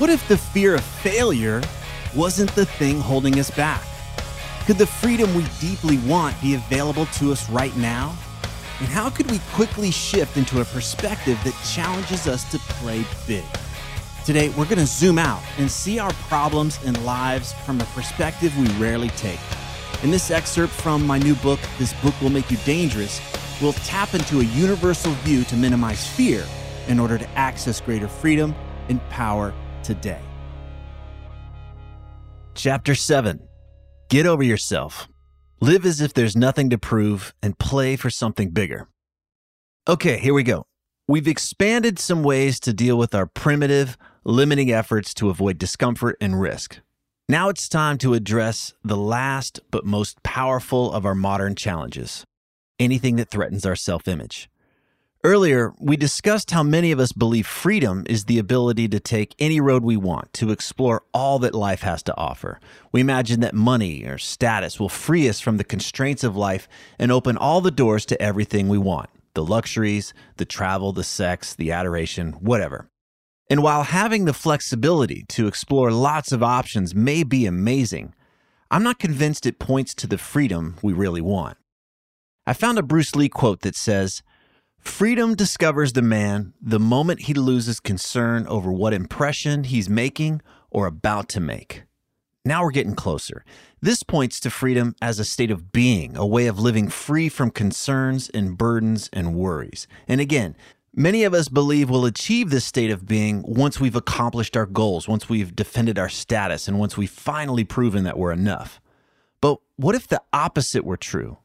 What if the fear of failure wasn't the thing holding us back? Could the freedom we deeply want be available to us right now? And how could we quickly shift into a perspective that challenges us to play big? Today, we're going to zoom out and see our problems and lives from a perspective we rarely take. In this excerpt from my new book, This Book Will Make You Dangerous, we'll tap into a universal view to minimize fear in order to access greater freedom and power today. Chapter 7 Get over yourself. Live as if there's nothing to prove and play for something bigger. Okay, here we go. We've expanded some ways to deal with our primitive, limiting efforts to avoid discomfort and risk. Now it's time to address the last but most powerful of our modern challenges anything that threatens our self image. Earlier, we discussed how many of us believe freedom is the ability to take any road we want, to explore all that life has to offer. We imagine that money or status will free us from the constraints of life and open all the doors to everything we want the luxuries, the travel, the sex, the adoration, whatever. And while having the flexibility to explore lots of options may be amazing, I'm not convinced it points to the freedom we really want. I found a Bruce Lee quote that says, Freedom discovers the man the moment he loses concern over what impression he's making or about to make. Now we're getting closer. This points to freedom as a state of being, a way of living free from concerns and burdens and worries. And again, many of us believe we'll achieve this state of being once we've accomplished our goals, once we've defended our status, and once we've finally proven that we're enough. But what if the opposite were true?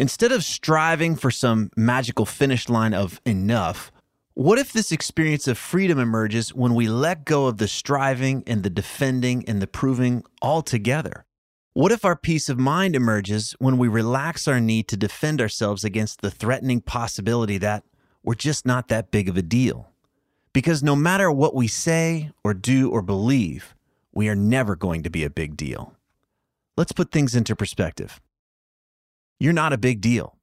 Instead of striving for some magical finish line of enough, what if this experience of freedom emerges when we let go of the striving and the defending and the proving altogether? What if our peace of mind emerges when we relax our need to defend ourselves against the threatening possibility that we're just not that big of a deal? Because no matter what we say or do or believe, we are never going to be a big deal. Let's put things into perspective you're not a big deal.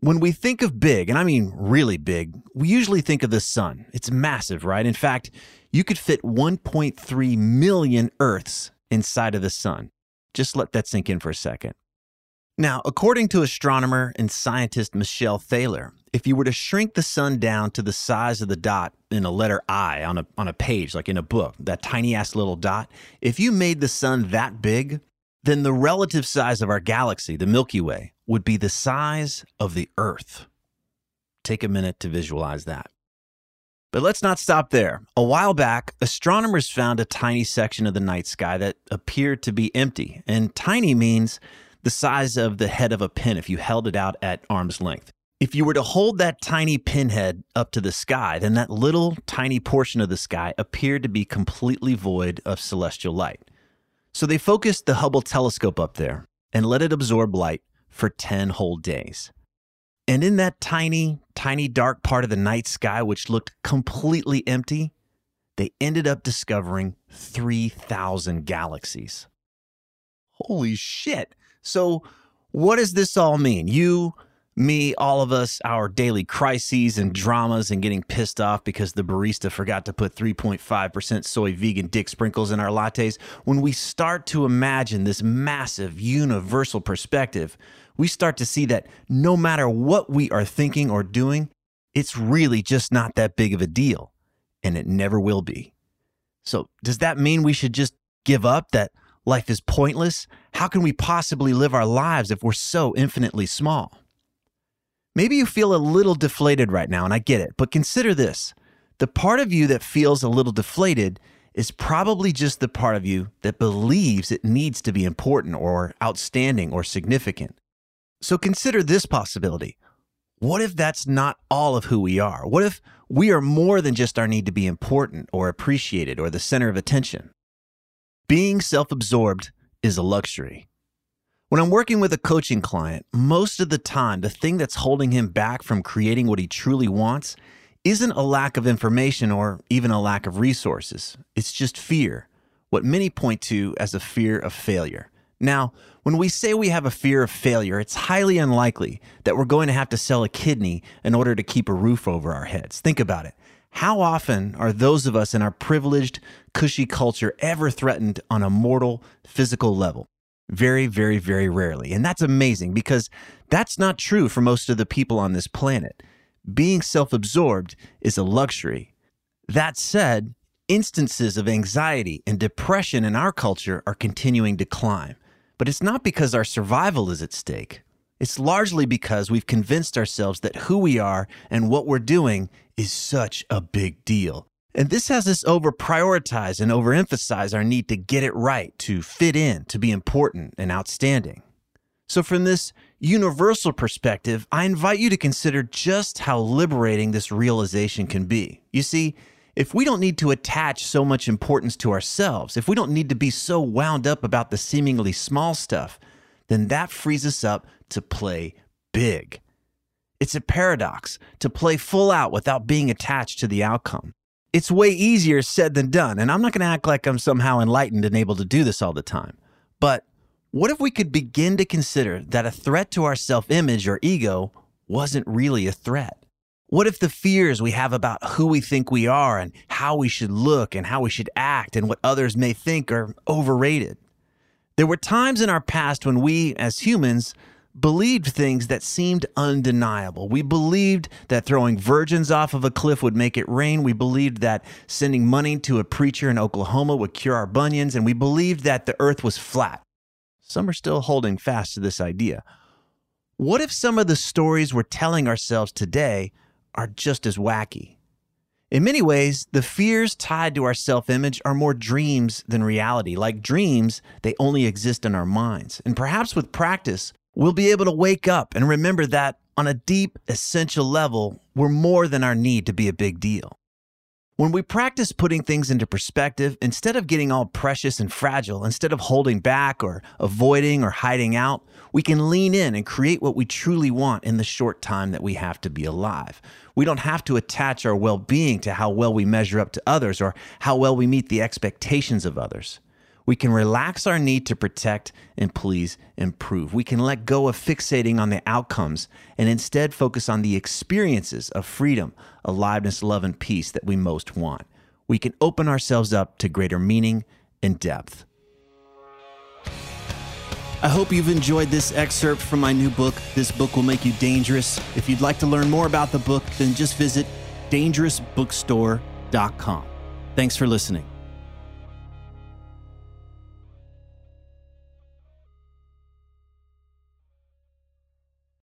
When we think of big, and I mean really big, we usually think of the sun. It's massive, right? In fact, you could fit 1.3 million Earths inside of the sun. Just let that sink in for a second. Now, according to astronomer and scientist Michelle Thaller, if you were to shrink the sun down to the size of the dot in a letter I on a, on a page, like in a book, that tiny ass little dot, if you made the sun that big, then the relative size of our galaxy, the Milky Way, would be the size of the Earth. Take a minute to visualize that. But let's not stop there. A while back, astronomers found a tiny section of the night sky that appeared to be empty. And tiny means the size of the head of a pin if you held it out at arm's length. If you were to hold that tiny pinhead up to the sky, then that little tiny portion of the sky appeared to be completely void of celestial light. So they focused the Hubble telescope up there and let it absorb light for 10 whole days. And in that tiny, tiny dark part of the night sky, which looked completely empty, they ended up discovering 3,000 galaxies. Holy shit. So, what does this all mean? You, me, all of us, our daily crises and dramas and getting pissed off because the barista forgot to put 3.5% soy vegan dick sprinkles in our lattes. When we start to imagine this massive universal perspective, we start to see that no matter what we are thinking or doing, it's really just not that big of a deal, and it never will be. So, does that mean we should just give up that life is pointless? How can we possibly live our lives if we're so infinitely small? Maybe you feel a little deflated right now, and I get it, but consider this. The part of you that feels a little deflated is probably just the part of you that believes it needs to be important or outstanding or significant. So consider this possibility. What if that's not all of who we are? What if we are more than just our need to be important or appreciated or the center of attention? Being self absorbed is a luxury. When I'm working with a coaching client, most of the time, the thing that's holding him back from creating what he truly wants isn't a lack of information or even a lack of resources. It's just fear, what many point to as a fear of failure. Now, when we say we have a fear of failure, it's highly unlikely that we're going to have to sell a kidney in order to keep a roof over our heads. Think about it. How often are those of us in our privileged, cushy culture ever threatened on a mortal, physical level? Very, very, very rarely. And that's amazing because that's not true for most of the people on this planet. Being self absorbed is a luxury. That said, instances of anxiety and depression in our culture are continuing to climb. But it's not because our survival is at stake. It's largely because we've convinced ourselves that who we are and what we're doing is such a big deal. And this has us over prioritize and overemphasize our need to get it right, to fit in, to be important and outstanding. So, from this universal perspective, I invite you to consider just how liberating this realization can be. You see, if we don't need to attach so much importance to ourselves, if we don't need to be so wound up about the seemingly small stuff, then that frees us up to play big. It's a paradox to play full out without being attached to the outcome it's way easier said than done. And I'm not going to act like I'm somehow enlightened and able to do this all the time. But what if we could begin to consider that a threat to our self image or ego wasn't really a threat? What if the fears we have about who we think we are and how we should look and how we should act and what others may think are overrated? There were times in our past when we, as humans, believed things that seemed undeniable. We believed that throwing virgins off of a cliff would make it rain. We believed that sending money to a preacher in Oklahoma would cure our bunions. And we believed that the earth was flat. Some are still holding fast to this idea. What if some of the stories we're telling ourselves today are just as wacky? In many ways, the fears tied to our self image are more dreams than reality. Like dreams, they only exist in our minds. And perhaps with practice, we'll be able to wake up and remember that on a deep, essential level, we're more than our need to be a big deal. When we practice putting things into perspective, instead of getting all precious and fragile, instead of holding back or avoiding or hiding out, we can lean in and create what we truly want in the short time that we have to be alive. We don't have to attach our well being to how well we measure up to others or how well we meet the expectations of others. We can relax our need to protect and please improve. We can let go of fixating on the outcomes and instead focus on the experiences of freedom, aliveness, love, and peace that we most want. We can open ourselves up to greater meaning and depth. I hope you've enjoyed this excerpt from my new book. This book will make you dangerous. If you'd like to learn more about the book, then just visit dangerousbookstore.com. Thanks for listening.